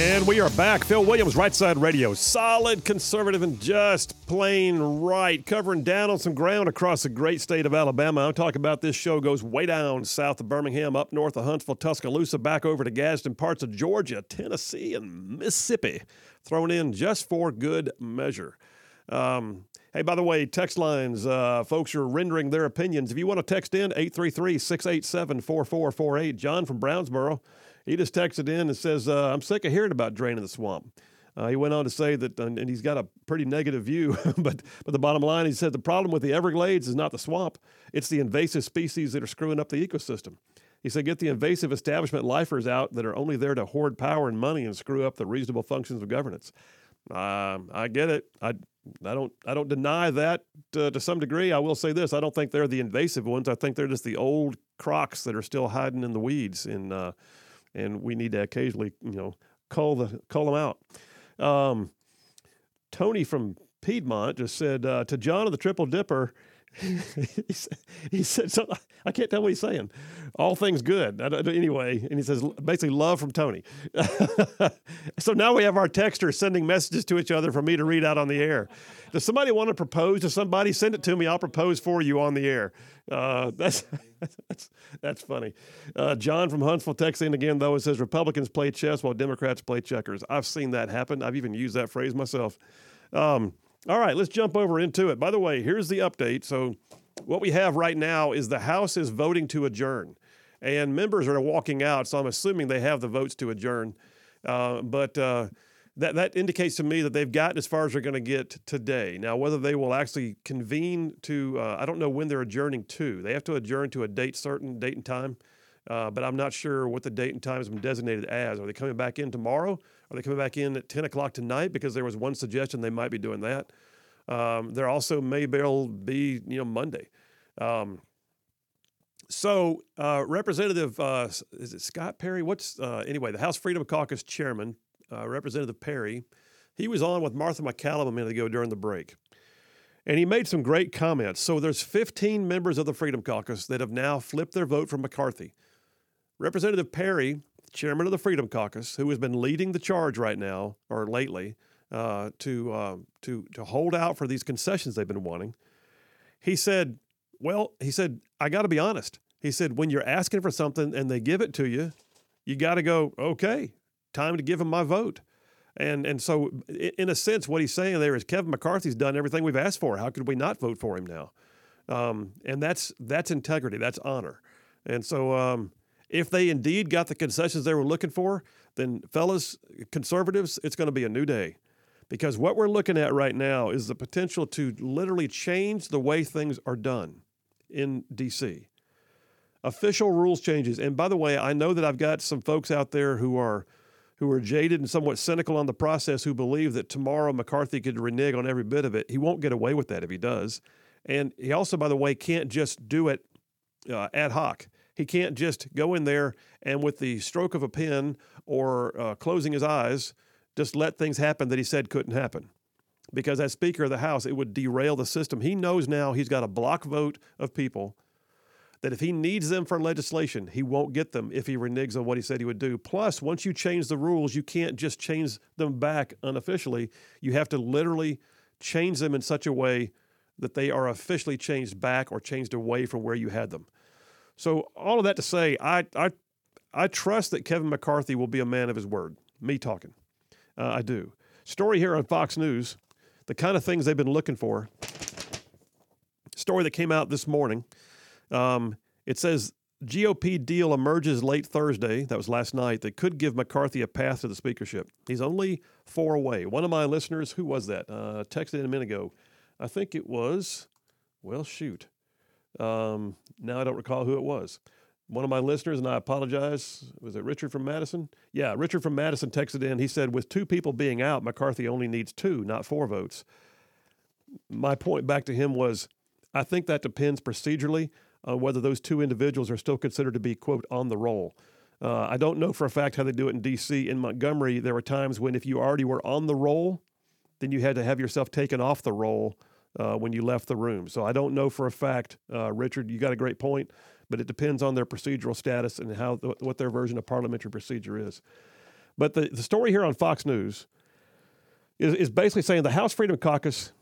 And we are back. Phil Williams, Right Side Radio. Solid, conservative, and just plain right. Covering down on some ground across the great state of Alabama. I'm talking about this show goes way down south of Birmingham, up north of Huntsville, Tuscaloosa, back over to Gadsden, parts of Georgia, Tennessee, and Mississippi. Thrown in just for good measure. Um, hey, by the way, text lines, uh, folks are rendering their opinions. If you want to text in, 833 687 4448. John from Brownsboro. He just texted in and says, uh, I'm sick of hearing about draining the swamp. Uh, he went on to say that, and, he's got a pretty negative view, but, but the bottom line, he said the problem with the Everglades is not the swamp, it's the invasive species that are screwing up the ecosystem. He said, get the invasive establishment lifers out that are only there to hoard power and money and screw up the reasonable functions of governance. Um, I get it. I, I don't. I don't deny that uh, to some degree. I will say this: I don't think they're the invasive ones. I think they're just the old crocs that are still hiding in the weeds. And uh, and we need to occasionally, you know, call the call them out. Um, Tony from Piedmont just said uh, to John of the Triple Dipper. he, said, said something. I can't tell what he's saying. All things good. anyway, and he says basically love from Tony. so now we have our texters sending messages to each other for me to read out on the air. Does somebody want to propose to somebody? Send it to me. I'll propose for you on the air. Uh, that's that's that's funny. Uh, John from Huntsville texting again though it says Republicans play chess while Democrats play checkers. I've seen that happen. I've even used that phrase myself. Um, all right, let's jump over into it. By the way, here's the update. So, what we have right now is the House is voting to adjourn, and members are walking out. So, I'm assuming they have the votes to adjourn. Uh, but uh, that that indicates to me that they've gotten as far as they're going to get today. Now, whether they will actually convene to, uh, I don't know when they're adjourning to. They have to adjourn to a date certain, date and time. Uh, but I'm not sure what the date and time has been designated as. Are they coming back in tomorrow? Are they coming back in at 10 o'clock tonight? Because there was one suggestion they might be doing that. Um, there also may be, you know, Monday. Um, so, uh, Representative, uh, is it Scott Perry? What's, uh, anyway, the House Freedom Caucus chairman, uh, Representative Perry, he was on with Martha MacCallum a minute ago during the break. And he made some great comments. So there's 15 members of the Freedom Caucus that have now flipped their vote for McCarthy. Representative Perry, chairman of the Freedom Caucus, who has been leading the charge right now or lately uh, to uh, to to hold out for these concessions they've been wanting, he said, "Well, he said I got to be honest. He said when you're asking for something and they give it to you, you got to go okay. Time to give them my vote." And and so, in a sense, what he's saying there is Kevin McCarthy's done everything we've asked for. How could we not vote for him now? Um, and that's that's integrity. That's honor. And so, um, if they indeed got the concessions they were looking for, then, fellas, conservatives, it's going to be a new day. Because what we're looking at right now is the potential to literally change the way things are done in D.C. Official rules changes. And by the way, I know that I've got some folks out there who are who are jaded and somewhat cynical on the process who believe that tomorrow McCarthy could renege on every bit of it. He won't get away with that if he does. And he also, by the way, can't just do it uh, ad hoc. He can't just go in there and with the stroke of a pen or uh, closing his eyes, just let things happen that he said couldn't happen. Because as Speaker of the House, it would derail the system. He knows now he's got a block vote of people that if he needs them for legislation, he won't get them if he reneges on what he said he would do. Plus, once you change the rules, you can't just change them back unofficially. You have to literally change them in such a way that they are officially changed back or changed away from where you had them. So all of that to say, I I I trust that Kevin McCarthy will be a man of his word. Me talking, uh, I do. Story here on Fox News, the kind of things they've been looking for. Story that came out this morning. Um, it says GOP deal emerges late Thursday. That was last night. That could give McCarthy a path to the speakership. He's only four away. One of my listeners, who was that? Uh, texted in a minute ago. I think it was. Well, shoot. Um, now I don't recall who it was. One of my listeners, and I apologize, was it Richard from Madison? Yeah, Richard from Madison texted in. He said, with two people being out, McCarthy only needs two, not four votes. My point back to him was I think that depends procedurally on whether those two individuals are still considered to be, quote, on the roll. Uh, I don't know for a fact how they do it in D.C. In Montgomery, there were times when if you already were on the roll, then you had to have yourself taken off the roll uh, when you left the room. So I don't know for a fact, uh, Richard. You got a great point, but it depends on their procedural status and how what their version of parliamentary procedure is. But the, the story here on Fox News is, is basically saying the House Freedom Caucus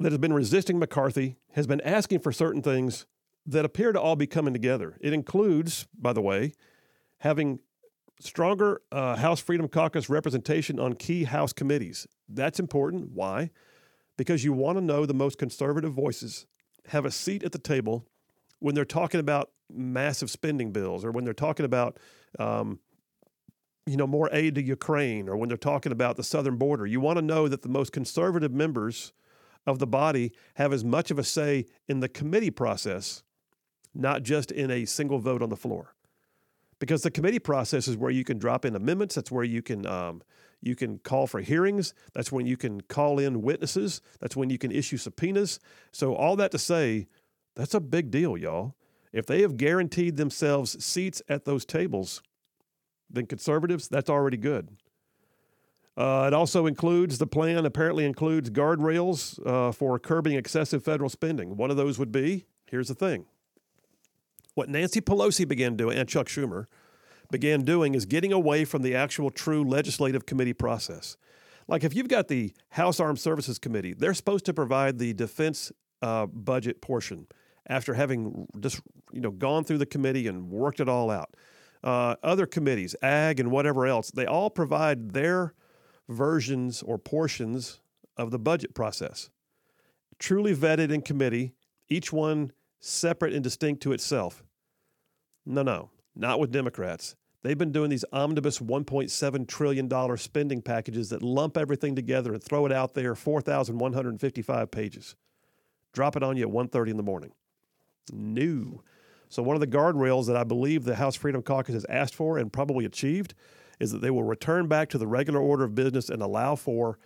that has been resisting McCarthy has been asking for certain things that appear to all be coming together. It includes, by the way, having stronger uh, House Freedom Caucus representation on key House committees. That's important. Why? Because you want to know the most conservative voices have a seat at the table when they're talking about massive spending bills or when they're talking about um, you know more aid to Ukraine or when they're talking about the southern border. You want to know that the most conservative members of the body have as much of a say in the committee process, not just in a single vote on the floor. Because the committee process is where you can drop in amendments. That's where you can um, you can call for hearings. That's when you can call in witnesses. That's when you can issue subpoenas. So all that to say, that's a big deal, y'all. If they have guaranteed themselves seats at those tables, then conservatives, that's already good. Uh, it also includes the plan, apparently includes guardrails uh, for curbing excessive federal spending. One of those would be here's the thing what Nancy Pelosi began doing, and Chuck Schumer began doing, is getting away from the actual true legislative committee process. Like if you've got the House Armed Services Committee, they're supposed to provide the defense uh, budget portion after having just you know gone through the committee and worked it all out. Uh, other committees, ag and whatever else, they all provide their versions or portions of the budget process. Truly vetted in committee, each one separate and distinct to itself. No, no, not with Democrats. They've been doing these omnibus $1.7 trillion spending packages that lump everything together and throw it out there 4,155 pages. Drop it on you at 1.30 in the morning. New. So one of the guardrails that I believe the House Freedom Caucus has asked for and probably achieved is that they will return back to the regular order of business and allow for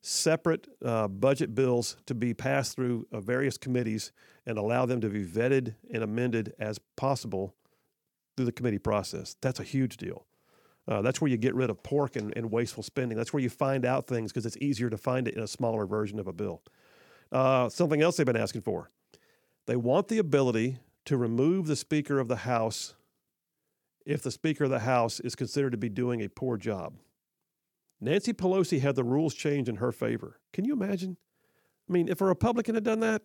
separate uh, budget bills to be passed through uh, various committees and allow them to be vetted and amended as possible through the committee process. That's a huge deal. Uh, that's where you get rid of pork and, and wasteful spending. That's where you find out things because it's easier to find it in a smaller version of a bill. Uh, something else they've been asking for they want the ability to remove the Speaker of the House if the Speaker of the House is considered to be doing a poor job. Nancy Pelosi had the rules changed in her favor. Can you imagine? I mean, if a Republican had done that,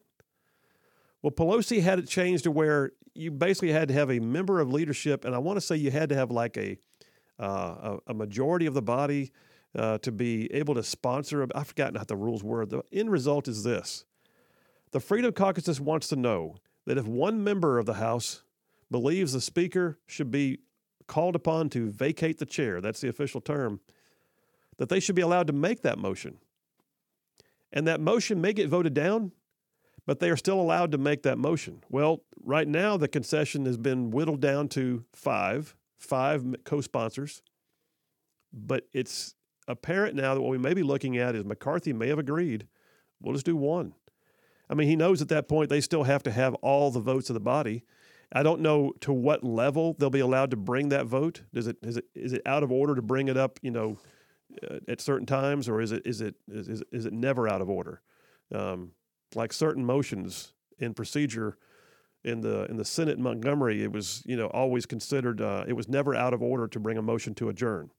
well, Pelosi had it changed to where you basically had to have a member of leadership, and I want to say you had to have like a uh, a, majority of the body uh, to be able to sponsor. I've forgotten how the rules were. The end result is this: the Freedom Caucus wants to know that if one member of the House believes the Speaker should be called upon to vacate the chair, that's the official term, that they should be allowed to make that motion. And that motion may get voted down, but they are still allowed to make that motion. Well, right now, the concession has been whittled down to five, five co sponsors. But it's apparent now that what we may be looking at is McCarthy may have agreed, we'll just do one. I mean, he knows at that point they still have to have all the votes of the body. I don't know to what level they'll be allowed to bring that vote. Does it is it is it out of order to bring it up? You know, uh, at certain times, or is it is it is, is it never out of order? Um, like certain motions in procedure in the in the Senate in Montgomery, it was you know always considered uh, it was never out of order to bring a motion to adjourn.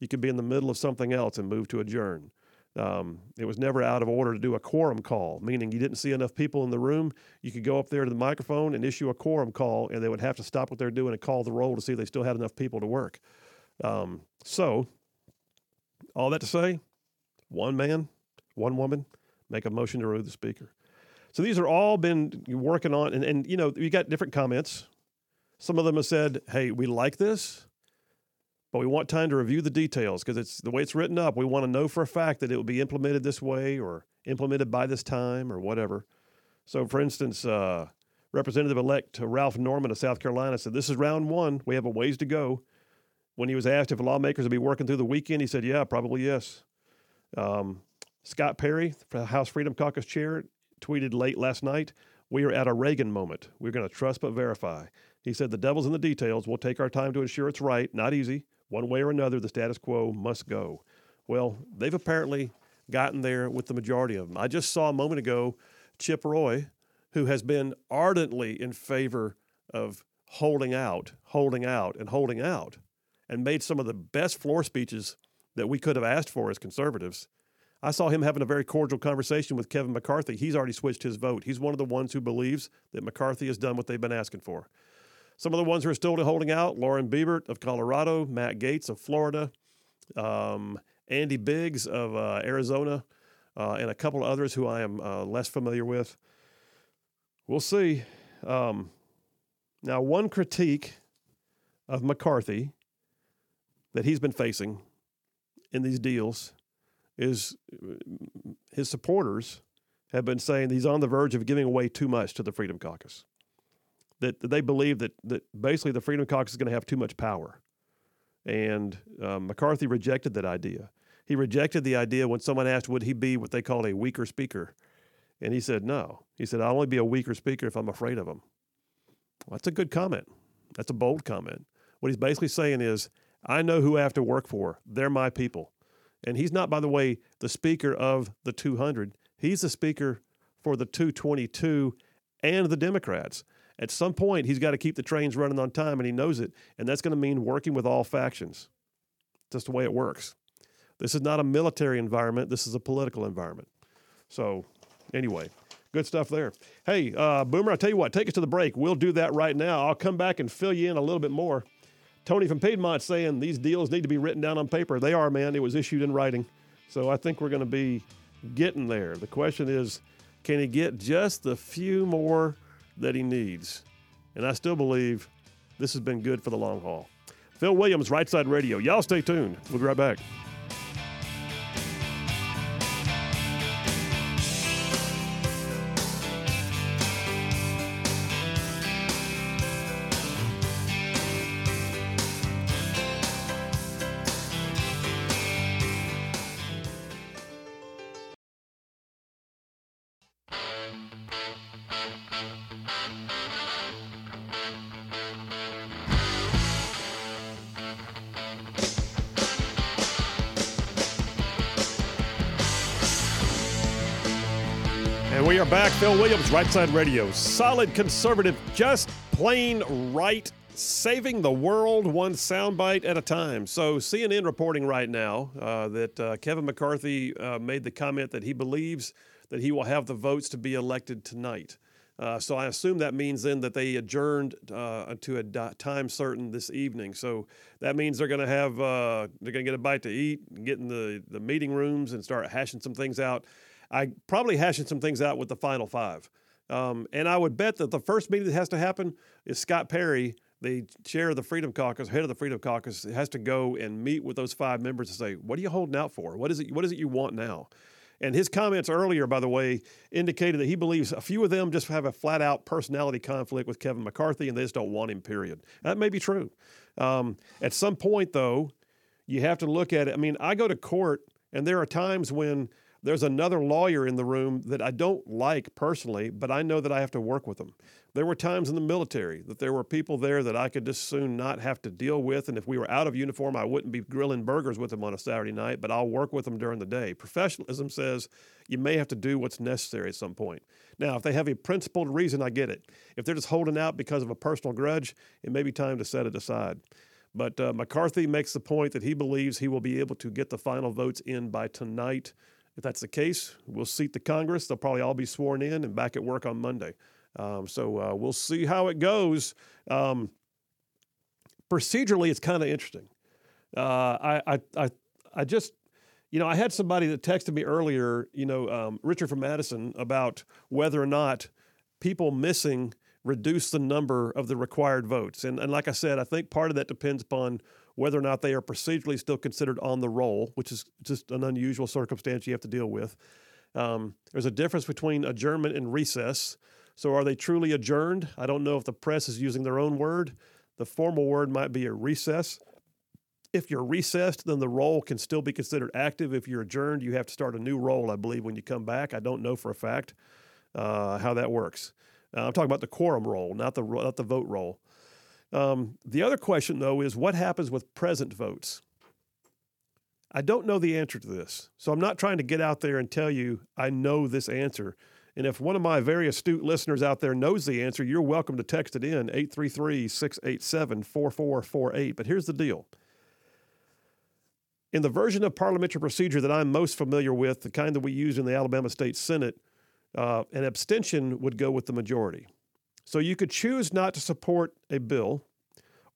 You could be in the middle of something else and move to adjourn. Um, it was never out of order to do a quorum call, meaning you didn't see enough people in the room. You could go up there to the microphone and issue a quorum call, and they would have to stop what they're doing and call the roll to see if they still had enough people to work. Um, so, all that to say, one man, one woman, make a motion to remove the speaker. So these are all been working on, and, and you know, you got different comments. Some of them have said, hey, we like this, but we want time to review the details because it's the way it's written up. We want to know for a fact that it will be implemented this way or implemented by this time or whatever. So, for instance, uh, Representative elect Ralph Norman of South Carolina said, This is round one. We have a ways to go. When he was asked if lawmakers would be working through the weekend, he said, Yeah, probably yes. Um, Scott Perry, House Freedom Caucus chair, tweeted late last night, We are at a Reagan moment. We're going to trust but verify. He said, The devil's in the details. We'll take our time to ensure it's right. Not easy. One way or another, the status quo must go. Well, they've apparently gotten there with the majority of them. I just saw a moment ago Chip Roy, who has been ardently in favor of holding out, holding out, and holding out, and made some of the best floor speeches that we could have asked for as conservatives. I saw him having a very cordial conversation with Kevin McCarthy. He's already switched his vote. He's one of the ones who believes that McCarthy has done what they've been asking for. Some of the ones who are still holding out Lauren Boebert of Colorado, Matt Gaetz of Florida, um, Andy Biggs of uh, Arizona, uh, and a couple of others who I am uh, less familiar with. We'll see. Um, now, one critique of McCarthy that he's been facing in these deals is his supporters have been saying he's on the verge of giving away too much to the Freedom Caucus. That, they believe that, that basically the Freedom Caucus is going to have too much power. And um, McCarthy rejected that idea. He rejected the idea when someone asked, would he be what they call a weaker speaker? And he said, no. He said, I'll only be a weaker speaker if I'm afraid of him. Well, that's a good comment. That's a bold comment. What he's basically saying is, I know who I have to work for. They're my people. And he's not, by the way, the speaker of the 200. He's the speaker for the 222 and the Democrats. At some point, he's got to keep the trains running on time, and he knows it. And that's going to mean working with all factions. Just the way it works. This is not a military environment. This is a political environment. So, anyway, good stuff there. Hey, uh, Boomer, I'll tell you what, take us to the break. We'll do that right now. I'll come back and fill you in a little bit more. Tony from Piedmont saying these deals need to be written down on paper. They are, man. It was issued in writing. So I think we're going to be getting there. The question is, can he get just the few more that he needs? And I still believe this has been good for the long haul. Phil Williams, Right Side Radio. Y'all stay tuned. We'll be right back. We are back. Phil Williams, Right Side Radio. Solid conservative, just plain right, saving the world one soundbite at a time. So, CNN reporting right now uh, that uh, Kevin McCarthy uh, made the comment that he believes that he will have the votes to be elected tonight. Uh, so I assume that means then that they adjourned uh, to a time certain this evening. So that means they're going to have uh, they're going to get a bite to eat, get in the the meeting rooms, and start hashing some things out. I probably hashing some things out with the final five. Um, and I would bet that the first meeting that has to happen is Scott Perry, the chair of the Freedom Caucus, head of the Freedom Caucus, has to go and meet with those five members and say, "What are you holding out for? What is it? What is it you want now?" And his comments earlier, by the way, indicated that he believes a few of them just have a flat out personality conflict with Kevin McCarthy and they just don't want him, period. That may be true. Um, at some point, though, you have to look at it. I mean, I go to court, and there are times when there's another lawyer in the room that I don't like personally, but I know that I have to work with them. There were times in the military that there were people there that I could just soon not have to deal with. And if we were out of uniform, I wouldn't be grilling burgers with them on a Saturday night, but I'll work with them during the day. Professionalism says you may have to do what's necessary at some point. Now, if they have a principled reason, I get it. If they're just holding out because of a personal grudge, it may be time to set it aside. But uh, McCarthy makes the point that he believes he will be able to get the final votes in by tonight. If that's the case, we'll seat the Congress. They'll probably all be sworn in and back at work on Monday. Um, so uh, we'll see how it goes. Um, procedurally, it's kind of interesting. Uh, I, I, I, I just, you know, I had somebody that texted me earlier, you know, um, Richard from Madison, about whether or not people missing reduce the number of the required votes. And, and like I said, I think part of that depends upon whether or not they are procedurally still considered on the roll, which is just an unusual circumstance you have to deal with. Um, there's a difference between adjournment and recess. So, are they truly adjourned? I don't know if the press is using their own word. The formal word might be a recess. If you're recessed, then the roll can still be considered active. If you're adjourned, you have to start a new roll, I believe, when you come back. I don't know for a fact uh, how that works. Uh, I'm talking about the quorum roll, not the not the vote roll. Um, the other question, though, is what happens with present votes? I don't know the answer to this. So I'm not trying to get out there and tell you I know this answer. And if one of my very astute listeners out there knows the answer, you're welcome to text it in 833 687 4448. But here's the deal in the version of parliamentary procedure that I'm most familiar with, the kind that we use in the Alabama State Senate, uh, an abstention would go with the majority. So you could choose not to support a bill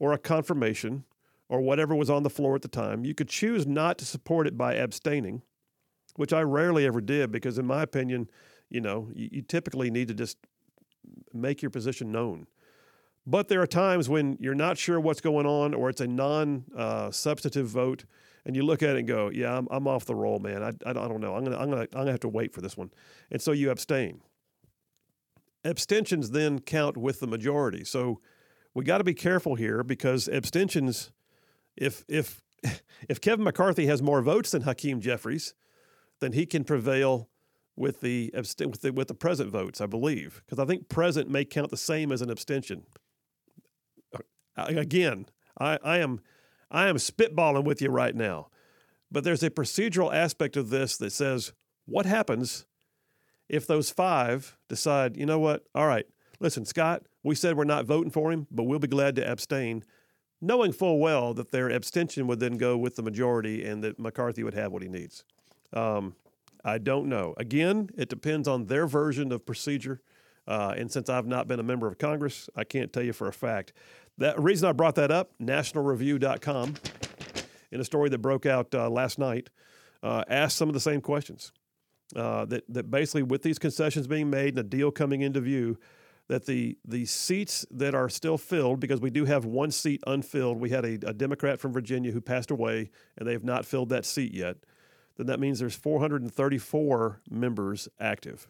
or a confirmation or whatever was on the floor at the time. You could choose not to support it by abstaining, which I rarely ever did because, in my opinion, you know, you, you typically need to just make your position known. But there are times when you're not sure what's going on or it's a non uh, substantive vote and you look at it and go, yeah, I'm, I'm off the roll, man. I, I, don't know. I'm going to I'm gonna, I'm gonna have to wait for this one. And so you abstain. Abstentions then count with the majority. So we got to be careful here because abstentions, if, if, if Kevin McCarthy has more votes than Hakeem Jeffries, then he can prevail with the, with the, with the present votes, I believe, because I think present may count the same as an abstention. Uh, again, I, I am I am spitballing with you right now. But there's a procedural aspect of this that says what happens if those five decide, you know what? All right, listen, Scott, we said we're not voting for him, but we'll be glad to abstain, knowing full well that their abstention would then go with the majority and that McCarthy would have what he needs. Um, I don't know. Again, it depends on their version of procedure. Uh, and since I've not been a member of Congress, I can't tell you for a fact. The reason I brought that up, nationalreview.com, in a story that broke out uh, last night, uh, asked some of the same questions. Uh, that, that basically, with these concessions being made and a deal coming into view, that the, the seats that are still filled, because we do have one seat unfilled, we had a, a Democrat from Virginia who passed away, and they have not filled that seat yet, then that means there's 434 members active.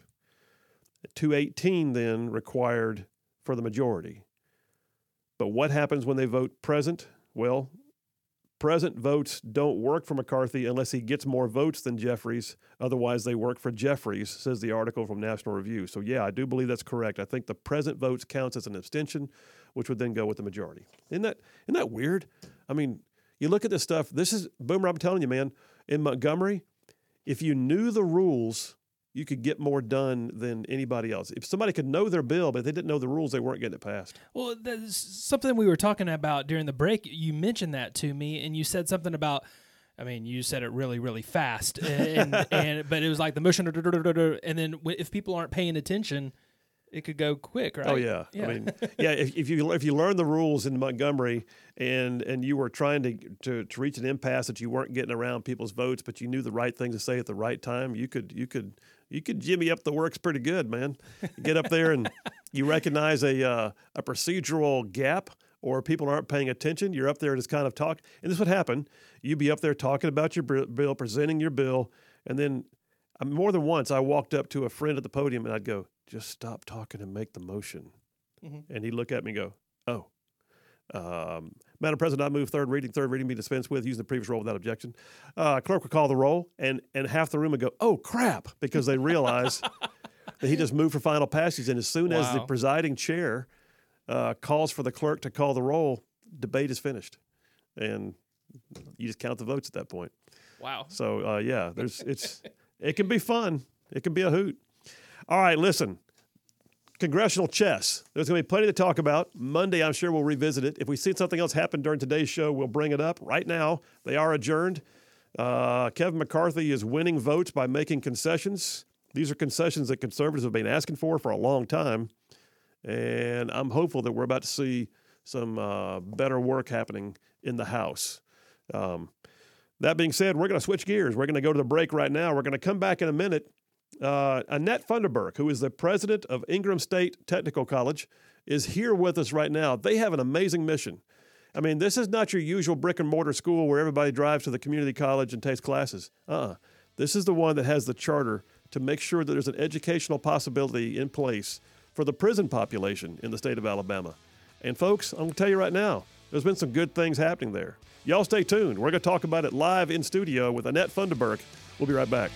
218 then required for the majority. But what happens when they vote present? Well, present votes don't work for McCarthy unless he gets more votes than Jeffries. Otherwise, they work for Jeffries, says the article from National Review. So, yeah, I do believe that's correct. I think the present votes counts as an abstention, which would then go with the majority. Isn't that, isn't that weird? I mean, you look at this stuff. This is, Boomer, I'm telling you, man, in Montgomery, if you knew the rules you could get more done than anybody else. If somebody could know their bill, but they didn't know the rules, they weren't getting it passed. Well, that's something we were talking about during the break. You mentioned that to me, and you said something about. I mean, you said it really, really fast, and, and but it was like the motion, and then if people aren't paying attention, it could go quick, right? Oh yeah. yeah. I mean, yeah. If, if, you if you learn the rules in Montgomery and and you were trying to, to to reach an impasse that you weren't getting around people's votes, but you knew the right thing to say at the right time, you could you could you could jimmy up the works pretty good, man. Get up there and you recognize a uh, a procedural gap or people aren't paying attention. You're up there and just kind of talk, and this would happen. You'd be up there talking about your bill, presenting your bill, and then uh, more than once I walked up to a friend at the podium and I'd go, "Just stop talking and make the motion," mm-hmm. and he'd look at me and go, "Oh." Um, Madam President, I move third reading. Third reading be dispensed with using the previous roll without objection. Uh, clerk would call the roll, and and half the room would go, "Oh crap!" because they realize that he just moved for final passage. And as soon wow. as the presiding chair uh, calls for the clerk to call the roll, debate is finished, and you just count the votes at that point. Wow. So uh, yeah, there's it's it can be fun. It can be a hoot. All right, listen congressional chess. There's going to be plenty to talk about. Monday, I'm sure we'll revisit it. If we see something else happen during today's show, we'll bring it up. Right now, they are adjourned. Uh, Kevin McCarthy is winning votes by making concessions. These are concessions that conservatives have been asking for for a long time. And I'm hopeful that we're about to see some uh, better work happening in the House. Um, that being said, we're going to switch gears. We're going to go to the break right now. We're going to come back in a minute uh, Annette Funderburk, who is the president of Ingram State Technical College, is here with us right now. They have an amazing mission. I mean, this is not your usual brick and mortar school where everybody drives to the community college and takes classes. Uh uh-uh. This is the one that has the charter to make sure that there's an educational possibility in place for the prison population in the state of Alabama. And folks, I'm going to tell you right now, there's been some good things happening there. Y'all stay tuned. We're going to talk about it live in studio with Annette Funderburk. We'll be right back.